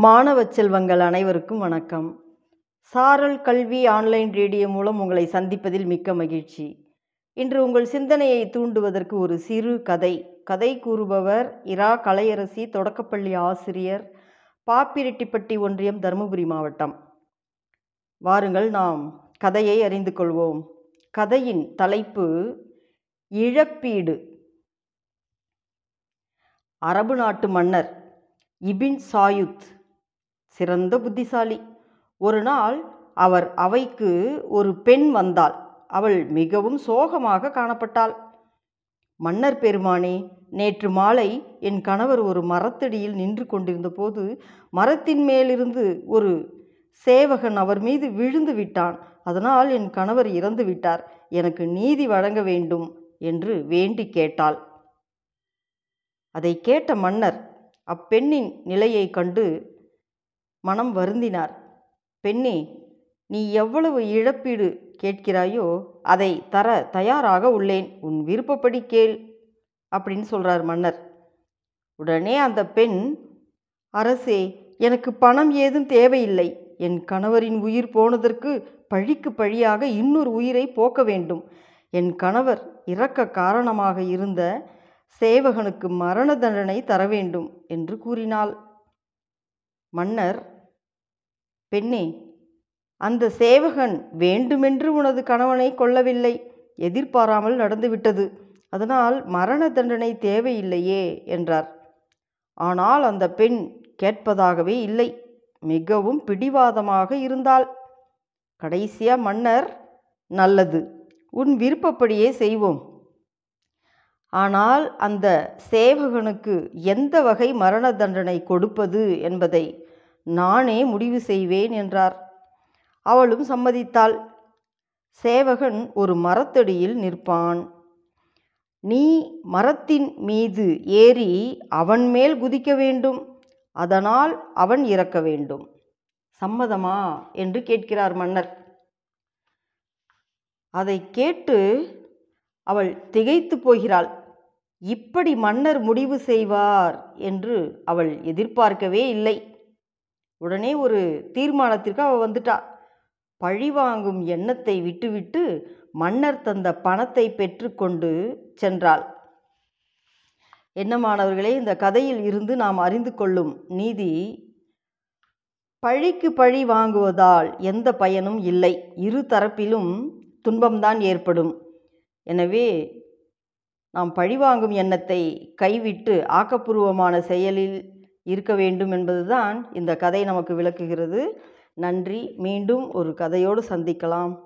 மாணவ செல்வங்கள் அனைவருக்கும் வணக்கம். சாரல் கல்வி ஆன்லைன் ரேடியோ மூலம் உங்களை சந்திப்பதில் மிக்க மகிழ்ச்சி. இன்று உங்கள் சிந்தனையை தூண்டுவதற்கு ஒரு சிறு கதை. கதை கூறுபவர் இரா கலையரசி தொடக்கப்பள்ளி ஆசிரியர் பாப்பிரெட்டிப்பட்டி ஒன்றியம் தருமபுரி மாவட்டம். வாருங்கள் நாம் கதையை அறிந்து கொள்வோம். கதையின் தலைப்பு இழப்பீடு. அரபு நாட்டு மன்னர் இபின் சாயுத் சிறந்த புத்திசாலி. ஒரு நாள் அவர் அவைக்கு ஒரு பெண் வந்தாள். அவள் மிகவும் சோகமாக காணப்பட்டாள். மன்னர் பெருமானே நேற்று மாலை என் கணவர் ஒரு மரத்தடியில் நின்று கொண்டிருந்தபோது மரத்தின் மேலிருந்து ஒரு சேவகன் அவர் மீது விழுந்து விட்டான். அதனால் என் கணவர் இறந்து விட்டார். எனக்கு நீதி வழங்க வேண்டும் என்று வேண்டி கேட்டாள். அதை கேட்ட மன்னர் அப்பெண்ணின் நிலையை கண்டு மனம் வருந்தினார். பெண்ணே நீ எவ்வளவு இழப்பீடு கேட்கிறாயோ அதை தர தயாராக உள்ளேன். உன் விருப்பப்படி கேள் அப்படின்னு சொல்கிறார் மன்னர். உடனே அந்த பெண் அரசே எனக்கு பணம் ஏதும் தேவையில்லை. என் கணவரின் உயிர் போனதற்கு பழிக்கு பழியாக இன்னொரு உயிரை போக்க வேண்டும். என் கணவர் இறக்க காரணமாக இருந்த சேவகனுக்கு மரண தண்டனை தர வேண்டும் என்று கூறினாள். மன்னர் பெண்ணே அந்த சேவகன் வேண்டுமென்று உனது கணவனை கொல்லவில்லை. எதிர்பாராமல் நடந்துவிட்டது. அதனால் மரண தண்டனை தேவையில்லையே என்றார். ஆனால் அந்த பெண் கேட்பதாகவே இல்லை. மிகவும் பிடிவாதமாக இருந்தாள். கடைசியா மன்னர் நல்லது. உன் விருப்பப்படியே செய்வோம். ஆனால் அந்த சேவகனுக்கு எந்த வகை மரண தண்டனை கொடுப்பது என்பதை நானே முடிவு செய்வேன் என்றார். அவளும் சம்மதித்தாள். சேவகன் ஒரு மரத்தடியில் நிற்பான். நீ மரத்தின் மீது ஏறி அவன் மேல் குதிக்க வேண்டும். அதனால் அவன் இறக்க வேண்டும். சம்மதமா? என்று கேட்கிறார் மன்னர். அதை கேட்டு அவள் திகைத்து போகிறாள். இப்படி மன்னர் முடிவு செய்வார் என்று அவள் எதிர்பார்க்கவே இல்லை. உடனே ஒரு தீர்மானத்திற்கு அவள் வந்துட்டா. பழிவாங்கும் எண்ணத்தை விட்டுவிட்டு மன்னர் தந்த பணத்தை பெற்றுக்கொண்டு சென்றாள். என்ன மாணவர்களே இந்த கதையில் இருந்து நாம் அறிந்து கொள்ளும் நீதி பழிக்கு பழி வாங்குவதால் எந்த பயனும் இல்லை. இரு தரப்பிலும் துன்பம்தான் ஏற்படும். எனவே நாம் பழிவாங்கும் எண்ணத்தை கைவிட்டு ஆக்கப்பூர்வமான செயலில் இருக்க வேண்டும் என்பதுதான் இந்த கதை நமக்கு விளக்குகிறது. நன்றி. மீண்டும் ஒரு கதையோடு சந்திக்கலாம்.